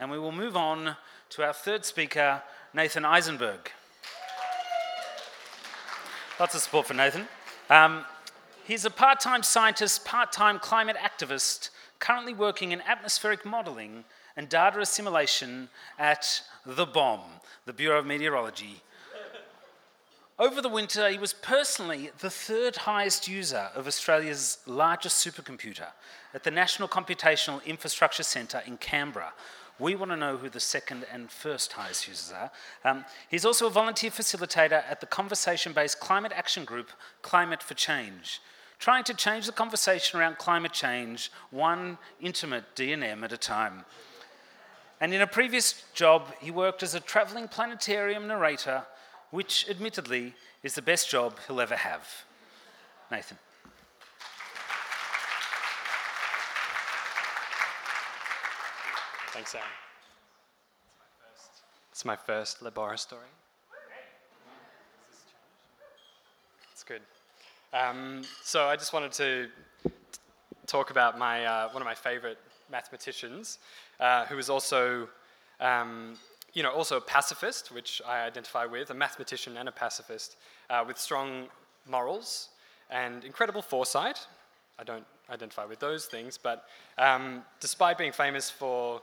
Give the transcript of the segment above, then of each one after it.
And we will move on to our third speaker, Nathan Eizenberg. Lots of support for Nathan. Um, he's a part time scientist, part time climate activist, currently working in atmospheric modeling and data assimilation at the BOM, the Bureau of Meteorology. Over the winter, he was personally the third highest user of Australia's largest supercomputer at the National Computational Infrastructure Centre in Canberra, we want to know who the second and first highest users are. Um, he's also a volunteer facilitator at the conversation based climate action group Climate for Change, trying to change the conversation around climate change one intimate DNM at a time. And in a previous job, he worked as a travelling planetarium narrator, which admittedly is the best job he'll ever have. Nathan. Thanks, Aaron. It's my first Laborastory. It's good. Um, so I just wanted to t- talk about my uh, one of my favorite mathematicians, uh, who is also, um, you know, also a pacifist, which I identify with, a mathematician and a pacifist, uh, with strong morals and incredible foresight. I don't identify with those things, but um, despite being famous for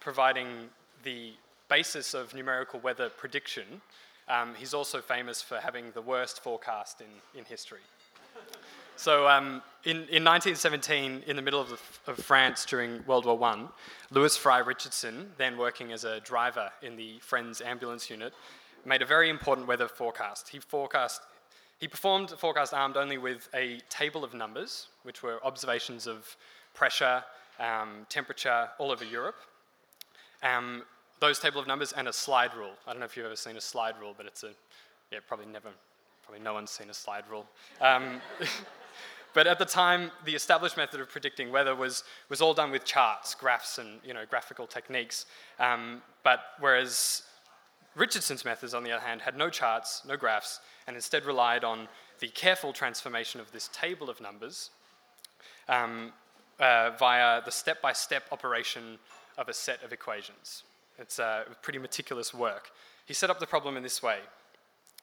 providing the basis of numerical weather prediction, um, he's also famous for having the worst forecast in, in history. So, um, in, in 1917, in the middle of, the, of France during World War I, Lewis Fry Richardson, then working as a driver in the Friends ambulance unit, made a very important weather forecast. He forecast he performed a forecast armed only with a table of numbers, which were observations of pressure, um, temperature all over Europe, um, those table of numbers and a slide rule. I don't know if you've ever seen a slide rule, but it's a, yeah, probably never, probably no one's seen a slide rule. Um, but at the time, the established method of predicting weather was, was all done with charts, graphs, and you know, graphical techniques. Um, but whereas Richardson's methods, on the other hand, had no charts, no graphs, and instead relied on the careful transformation of this table of numbers um, uh, via the step by step operation of a set of equations. It's uh, pretty meticulous work. He set up the problem in this way.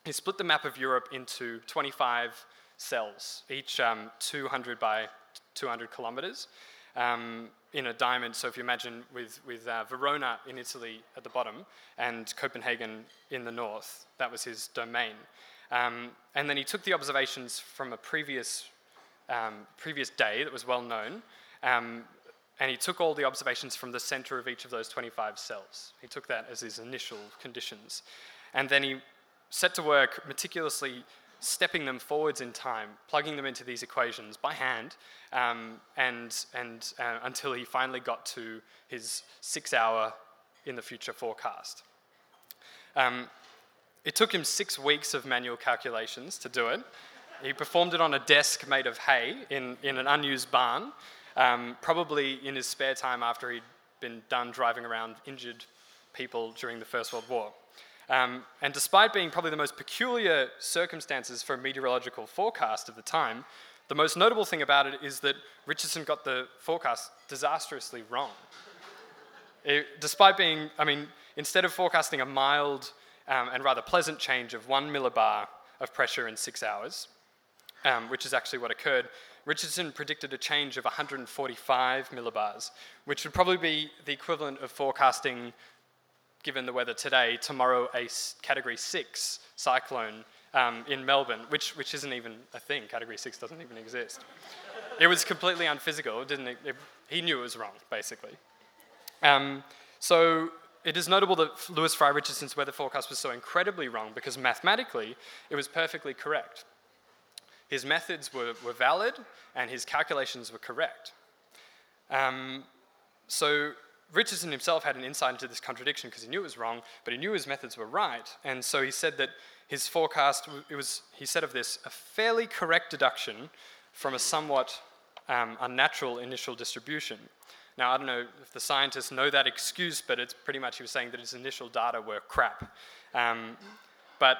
He split the map of Europe into 25 cells, each um, 200 by 200 kilometers, um, in a diamond. So if you imagine with, with uh, Verona in Italy at the bottom and Copenhagen in the north, that was his domain. Um, and then he took the observations from a previous, um, previous day that was well known, um, and he took all the observations from the center of each of those 25 cells. He took that as his initial conditions. And then he set to work meticulously stepping them forwards in time, plugging them into these equations by hand, um, and, and uh, until he finally got to his six hour in the future forecast. Um, it took him six weeks of manual calculations to do it. He performed it on a desk made of hay in, in an unused barn, um, probably in his spare time after he'd been done driving around injured people during the First World War. Um, and despite being probably the most peculiar circumstances for a meteorological forecast of the time, the most notable thing about it is that Richardson got the forecast disastrously wrong. It, despite being, I mean, instead of forecasting a mild um, and rather pleasant change of one millibar of pressure in six hours, um, which is actually what occurred, Richardson predicted a change of 145 millibars, which would probably be the equivalent of forecasting, given the weather today, tomorrow a category 6 cyclone um, in Melbourne, which, which isn't even a thing. Category 6 doesn't even exist. it was completely unphysical. It didn't, it, he knew it was wrong, basically. Um, so it is notable that Lewis Fry Richardson's weather forecast was so incredibly wrong because mathematically it was perfectly correct. His methods were, were valid and his calculations were correct. Um, so Richardson himself had an insight into this contradiction because he knew it was wrong, but he knew his methods were right. And so he said that his forecast, it was, he said of this, a fairly correct deduction from a somewhat um, unnatural initial distribution. Now, I don't know if the scientists know that excuse, but it's pretty much he was saying that his initial data were crap. Um, but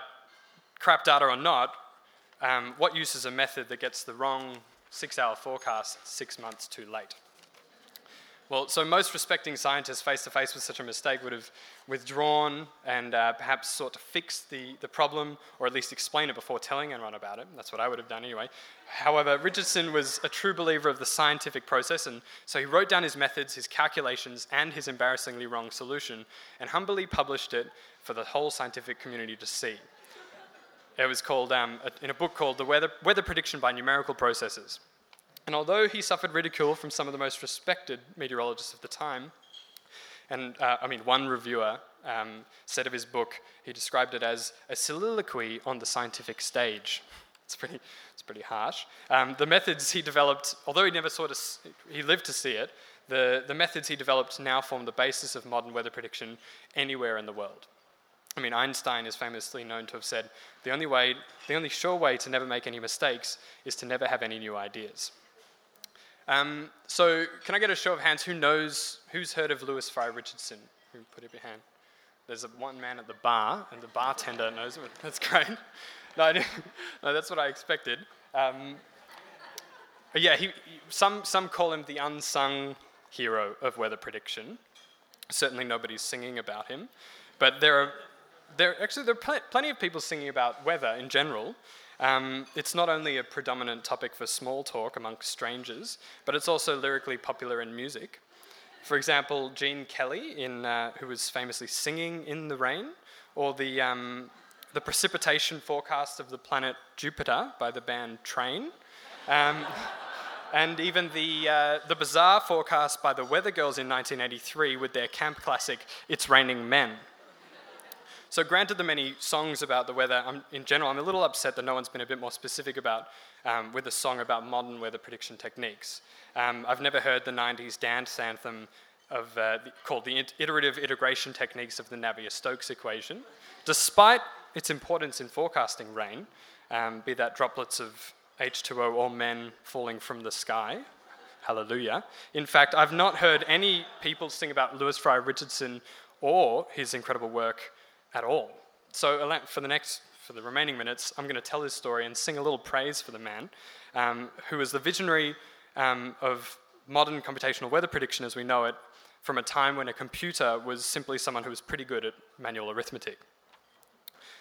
crap data or not, um, what use is a method that gets the wrong six hour forecast six months too late? Well, so most respecting scientists face to face with such a mistake would have withdrawn and uh, perhaps sought to fix the, the problem or at least explain it before telling anyone about it. That's what I would have done anyway. However, Richardson was a true believer of the scientific process, and so he wrote down his methods, his calculations, and his embarrassingly wrong solution and humbly published it for the whole scientific community to see. It was called, um, in a book called The Weather, Weather Prediction by Numerical Processes. And although he suffered ridicule from some of the most respected meteorologists of the time, and uh, I mean, one reviewer um, said of his book, he described it as a soliloquy on the scientific stage. It's pretty, it's pretty harsh. Um, the methods he developed, although he never saw of, he lived to see it, the, the methods he developed now form the basis of modern weather prediction anywhere in the world. I mean, Einstein is famously known to have said, the only way, the only sure way to never make any mistakes is to never have any new ideas. Um, so, can I get a show of hands? Who knows, who's heard of Lewis Fry Richardson? Who put up your hand? There's a, one man at the bar, and the bartender knows it. That's great. No, no that's what I expected. Um, yeah, he, some, some call him the unsung hero of weather prediction. Certainly nobody's singing about him. But there are, there, actually, there are pl- plenty of people singing about weather in general. Um, it's not only a predominant topic for small talk amongst strangers, but it's also lyrically popular in music. For example, Gene Kelly, in, uh, who was famously singing in the rain, or the, um, the precipitation forecast of the planet Jupiter by the band Train, um, and even the, uh, the bizarre forecast by the Weather Girls in 1983 with their camp classic It's Raining Men. So, granted the many songs about the weather, I'm, in general, I'm a little upset that no one's been a bit more specific about um, with a song about modern weather prediction techniques. Um, I've never heard the 90s dance anthem of, uh, the, called the iterative integration techniques of the Navier-Stokes equation, despite its importance in forecasting rain, um, be that droplets of H2O or men falling from the sky. Hallelujah. In fact, I've not heard any people sing about Lewis Fry Richardson or his incredible work at all. So for the next, for the remaining minutes, I'm going to tell his story and sing a little praise for the man, um, who was the visionary um, of modern computational weather prediction as we know it, from a time when a computer was simply someone who was pretty good at manual arithmetic.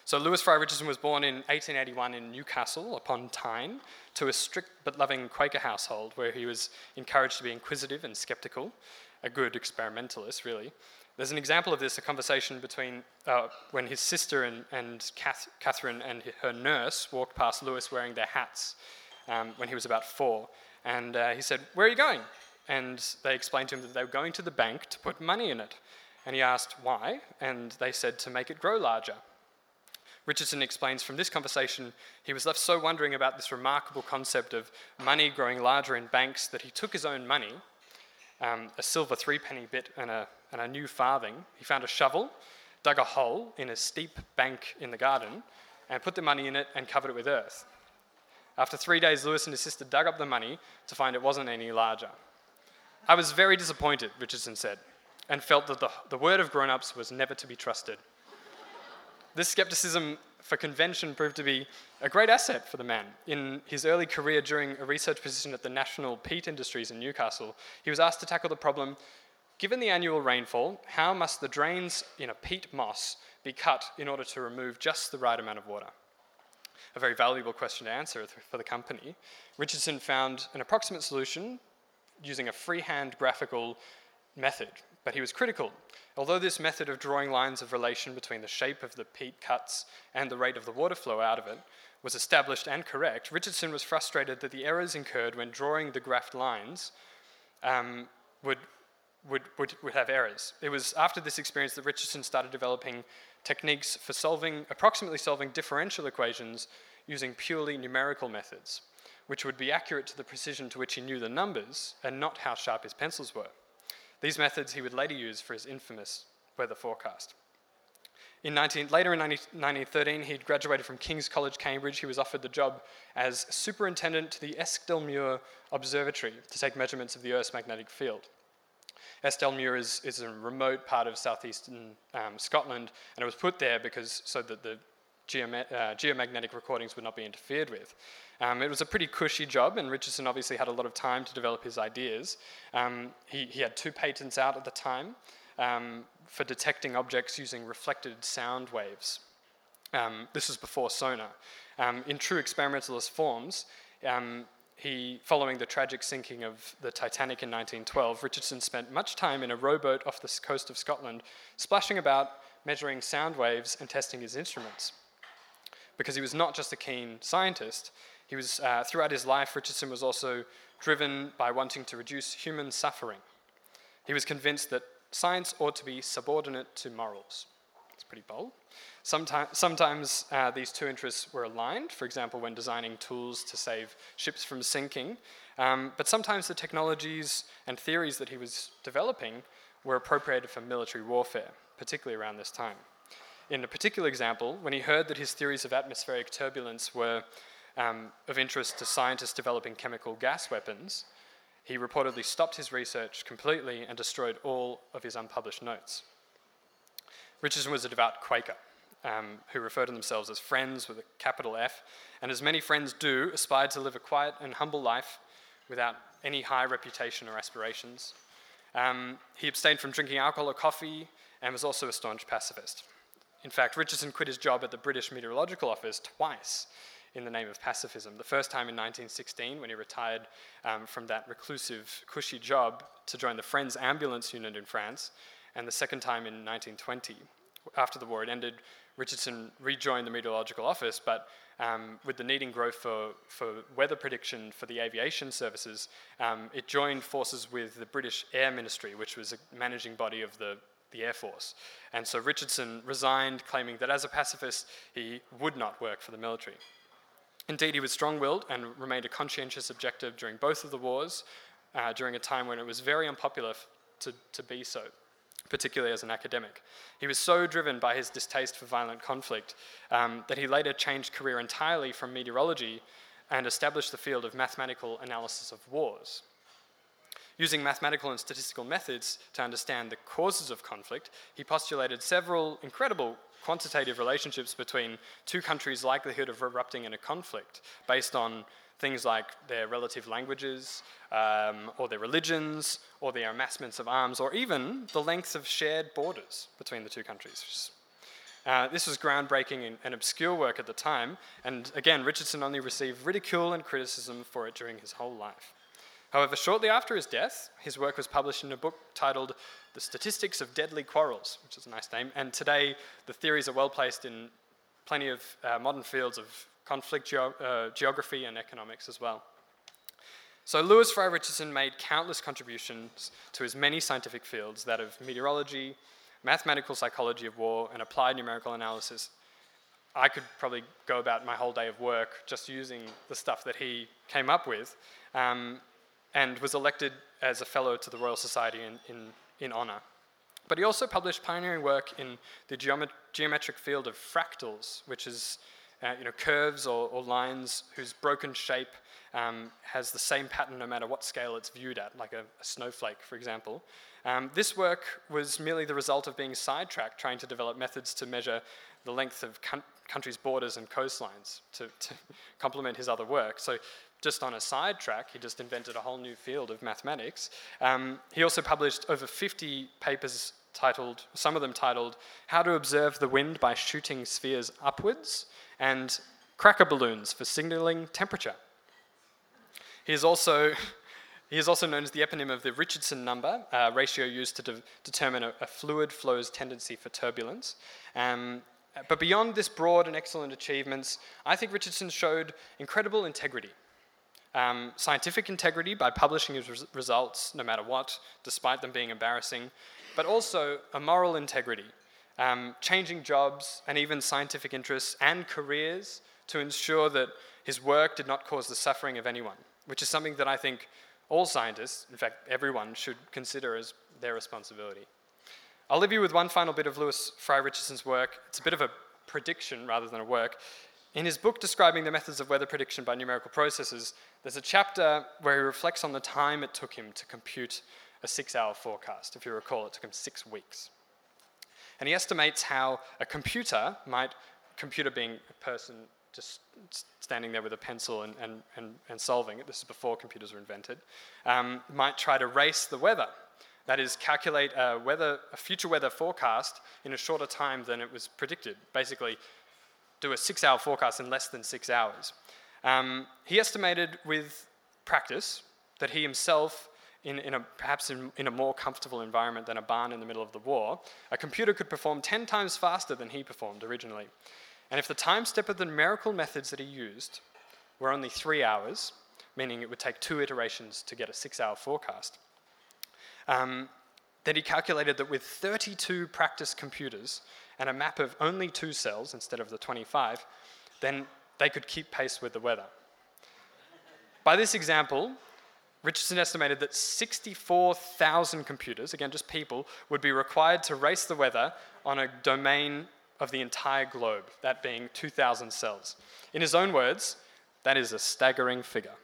So Lewis Fry Richardson was born in 1881 in Newcastle upon Tyne to a strict but loving Quaker household where he was encouraged to be inquisitive and skeptical, a good experimentalist, really. There's an example of this, a conversation between uh, when his sister and, and Kath, Catherine and her nurse walked past Lewis wearing their hats um, when he was about four. And uh, he said, Where are you going? And they explained to him that they were going to the bank to put money in it. And he asked why, and they said to make it grow larger. Richardson explains from this conversation, he was left so wondering about this remarkable concept of money growing larger in banks that he took his own money, um, a silver three penny bit and a and a new farthing, he found a shovel, dug a hole in a steep bank in the garden, and put the money in it and covered it with earth. After three days, Lewis and his sister dug up the money to find it wasn't any larger. I was very disappointed, Richardson said, and felt that the, the word of grown ups was never to be trusted. This skepticism for convention proved to be a great asset for the man. In his early career during a research position at the National Peat Industries in Newcastle, he was asked to tackle the problem Given the annual rainfall, how must the drains in a peat moss be cut in order to remove just the right amount of water? A very valuable question to answer for the company. Richardson found an approximate solution using a freehand graphical method, but he was critical. Although this method of drawing lines of relation between the shape of the peat cuts and the rate of the water flow out of it was established and correct, Richardson was frustrated that the errors incurred when drawing the graphed lines um, would would, would, would have errors. It was after this experience that Richardson started developing techniques for solving, approximately solving differential equations using purely numerical methods, which would be accurate to the precision to which he knew the numbers and not how sharp his pencils were. These methods he would later use for his infamous weather forecast. In 19, later in 1913, he'd graduated from King's College, Cambridge. He was offered the job as superintendent to the Eskdalemuir Observatory to take measurements of the Earth's magnetic field. Eskdalemuir is, is a remote part of southeastern um, Scotland, and it was put there because so that the geoma- uh, geomagnetic recordings would not be interfered with. Um, it was a pretty cushy job, and Richardson obviously had a lot of time to develop his ideas. Um, he, he, had two patents out at the time um, for detecting objects using reflected sound waves. Um, this was before sonar. Um, in true experimentalist forms, he, following the tragic sinking of the Titanic in 1912, Richardson spent much time in a rowboat off the coast of Scotland, splashing about, measuring sound waves, and testing his instruments. Because he was not just a keen scientist, he was, uh, throughout his life, Richardson was also driven by wanting to reduce human suffering. He was convinced that science ought to be subordinate to morals. It's pretty bold. Sometimes, sometimes uh, these two interests were aligned, for example, when designing tools to save ships from sinking. Um, but sometimes the technologies and theories that he was developing were appropriated for military warfare, particularly around this time. In a particular example, when he heard that his theories of atmospheric turbulence were um, of interest to scientists developing chemical gas weapons, he reportedly stopped his research completely and destroyed all of his unpublished notes. Richardson was a devout Quaker um, who refer to themselves as friends with a capital F, and as many friends do, aspired to live a quiet and humble life without any high reputation or aspirations. Um, he abstained from drinking alcohol or coffee and was also a staunch pacifist. In fact, Richardson quit his job at the British Meteorological Office twice in the name of pacifism. The first time in 1916 when he retired um, from that reclusive, cushy job to join the Friends Ambulance Unit in France, and the second time in 1920 after the war had ended Richardson rejoined the meteorological office, but um, with the needing growth for, for weather prediction for the aviation services, um, it joined forces with the British Air Ministry, which was a managing body of the, the Air Force. And so Richardson resigned, claiming that as a pacifist, he would not work for the military. Indeed, he was strong willed and remained a conscientious objective during both of the wars, uh, during a time when it was very unpopular f- to, to be so particularly as an academic. He was so driven by his distaste for violent conflict um, that he later changed career entirely from meteorology and established the field of mathematical analysis of wars. Using mathematical and statistical methods to understand the causes of conflict, he postulated several incredible quantitative relationships between two countries' likelihood of erupting in a conflict based on things like their relative languages, um, or their religions, or their amassments of arms, or even the length of shared borders between the two countries. Uh, this was groundbreaking and, obscure work at the time, and again, Richardson only received ridicule and criticism for it during his whole life. However, shortly after his death, his work was published in a book titled The Statistics of Deadly Quarrels, which is a nice name, and today the theories are well placed in plenty of uh, modern fields of conflict geo- uh, geography and economics as well. So Lewis Fry Richardson made countless contributions to his many scientific fields, that of meteorology, mathematical psychology of war, and applied numerical analysis. I could probably go about my whole day of work just using the stuff that he came up with, um, and was elected as a fellow to the Royal Society in, in, in honour. But he also published pioneering work in the geomet- geometric field of fractals, which is uh, you know, curves or, or, lines whose broken shape um, has the same pattern no matter what scale it's viewed at, like a, a snowflake, for example. Um, this work was merely the result of being sidetracked, trying to develop methods to measure the length of con- countries' borders and coastlines to, to complement his other work. So, just on a sidetrack, he just invented a whole new field of mathematics. Um, he also published over 50 papers titled, some of them titled, How to Observe the Wind by Shooting Spheres Upwards, and cracker balloons for signaling temperature. He is also, he is also known as the eponym of the Richardson number, a ratio used to de- determine a, a, fluid flow's tendency for turbulence. Um, but beyond this broad and excellent achievements, I think Richardson showed incredible integrity. Um, scientific integrity by publishing his res- results no matter what, despite them being embarrassing, but also a moral integrity um, changing jobs and even scientific interests and careers to ensure that his work did not cause the suffering of anyone, which is something that I think all scientists, in fact, everyone, should consider as their responsibility. I'll leave you with one final bit of Lewis Fry Richardson's work. It's a bit of a prediction rather than a work. In his book describing the methods of weather prediction by numerical processes, there's a chapter where he reflects on the time it took him to compute a six hour forecast. If you recall, it took him six weeks and he estimates how a computer might computer being a person just standing there with a pencil and, and, and, and solving it, this is before computers were invented, um, might try to race the weather. That is, calculate a, weather, a future weather forecast in a shorter time than it was predicted. Basically, do a six hour forecast in less than six hours. Um, he estimated with practice that he himself, in, in a, perhaps in, in, a more comfortable environment than a barn in the middle of the war, a computer could perform 10 times faster than he performed originally. And if the time step of the numerical methods that he used were only three hours, meaning it would take two iterations to get a six hour forecast, um, then he calculated that with 32 practice computers and a map of only two cells instead of the 25, then they could keep pace with the weather. By this example, Richardson estimated that 64,000 computers, again just people, would be required to race the weather on a domain of the entire globe, that being 2,000 cells. In his own words, that is a staggering figure.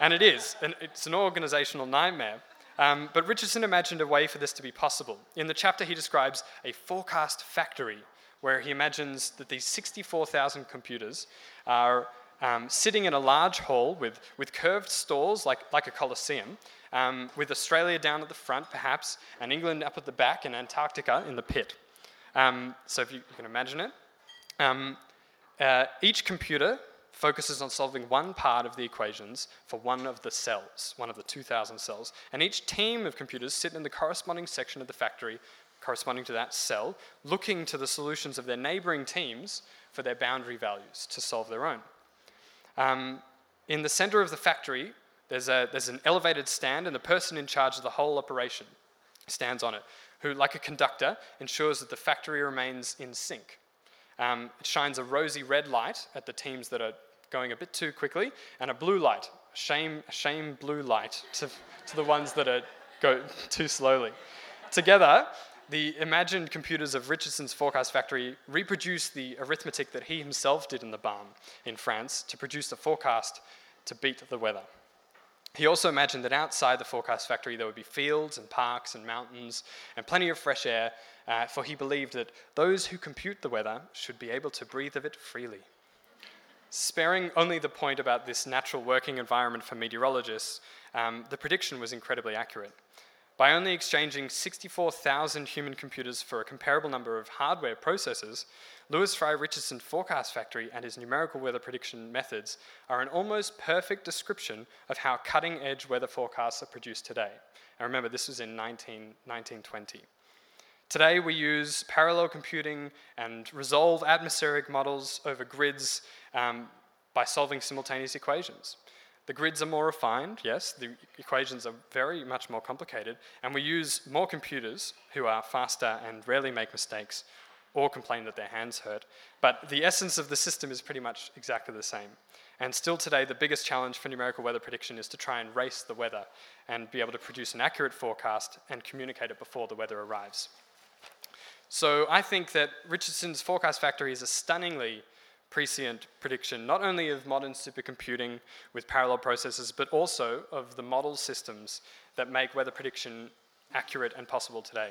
and it is, and it's an organizational nightmare. Um, but Richardson imagined a way for this to be possible. In the chapter, he describes a forecast factory where he imagines that these 64,000 computers are um, sitting in a large hall with, with curved stalls like, like a coliseum, um, with Australia down at the front, perhaps, and England up at the back, and Antarctica in the pit. Um, so if you, you, can imagine it. Um, uh, each computer focuses on solving one part of the equations for one of the cells, one of the 2,000 cells. And each team of computers sit in the corresponding section of the factory corresponding to that cell, looking to the solutions of their neighboring teams for their boundary values to solve their own. Um, in the center of the factory, there's, a, there's an elevated stand, and the person in charge of the whole operation stands on it, who, like a conductor, ensures that the factory remains in sync. Um, it shines a rosy red light at the teams that are going a bit too quickly, and a blue light, shame, shame blue light to, to the ones that are go too slowly. Together, the imagined computers of Richardson's forecast factory reproduce the arithmetic that he himself did in the barn in France to produce a forecast to beat the weather. He also imagined that outside the forecast factory there would be fields and parks and mountains and plenty of fresh air, uh, for he believed that those who compute the weather should be able to breathe of it freely. Sparing only the point about this natural working environment for meteorologists, um, the prediction was incredibly accurate. By only exchanging 64,000 human computers for a comparable number of hardware processors, Lewis Fry Richardson Forecast Factory and his numerical weather prediction methods are an almost perfect description of how cutting edge weather forecasts are produced today. And remember, this was in 19, 1920. Today, we use parallel computing and resolve atmospheric models over grids um, by solving simultaneous equations. The grids are more refined, yes, the equations are very much more complicated, and we use more computers who are faster and rarely make mistakes or complain that their hands hurt. But the essence of the system is pretty much exactly the same. And still today, the biggest challenge for numerical weather prediction is to try and race the weather and be able to produce an accurate forecast and communicate it before the weather arrives. So I think that Richardson's forecast factory is a stunningly prescient prediction, not only of modern supercomputing with parallel processors, but also of the model systems that make weather prediction accurate and possible today.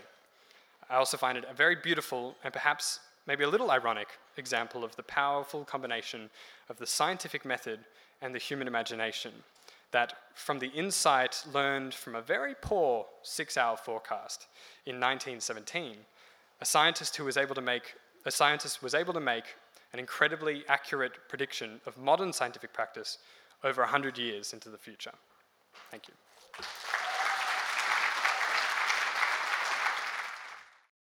I also find it a very beautiful and perhaps maybe a little ironic example of the powerful combination of the scientific method and the human imagination. That from the insight learned from a very poor six hour forecast in 1917, a scientist who was able to make a scientist was able to make an incredibly accurate prediction of modern scientific practice over 100 years into the future. Thank you.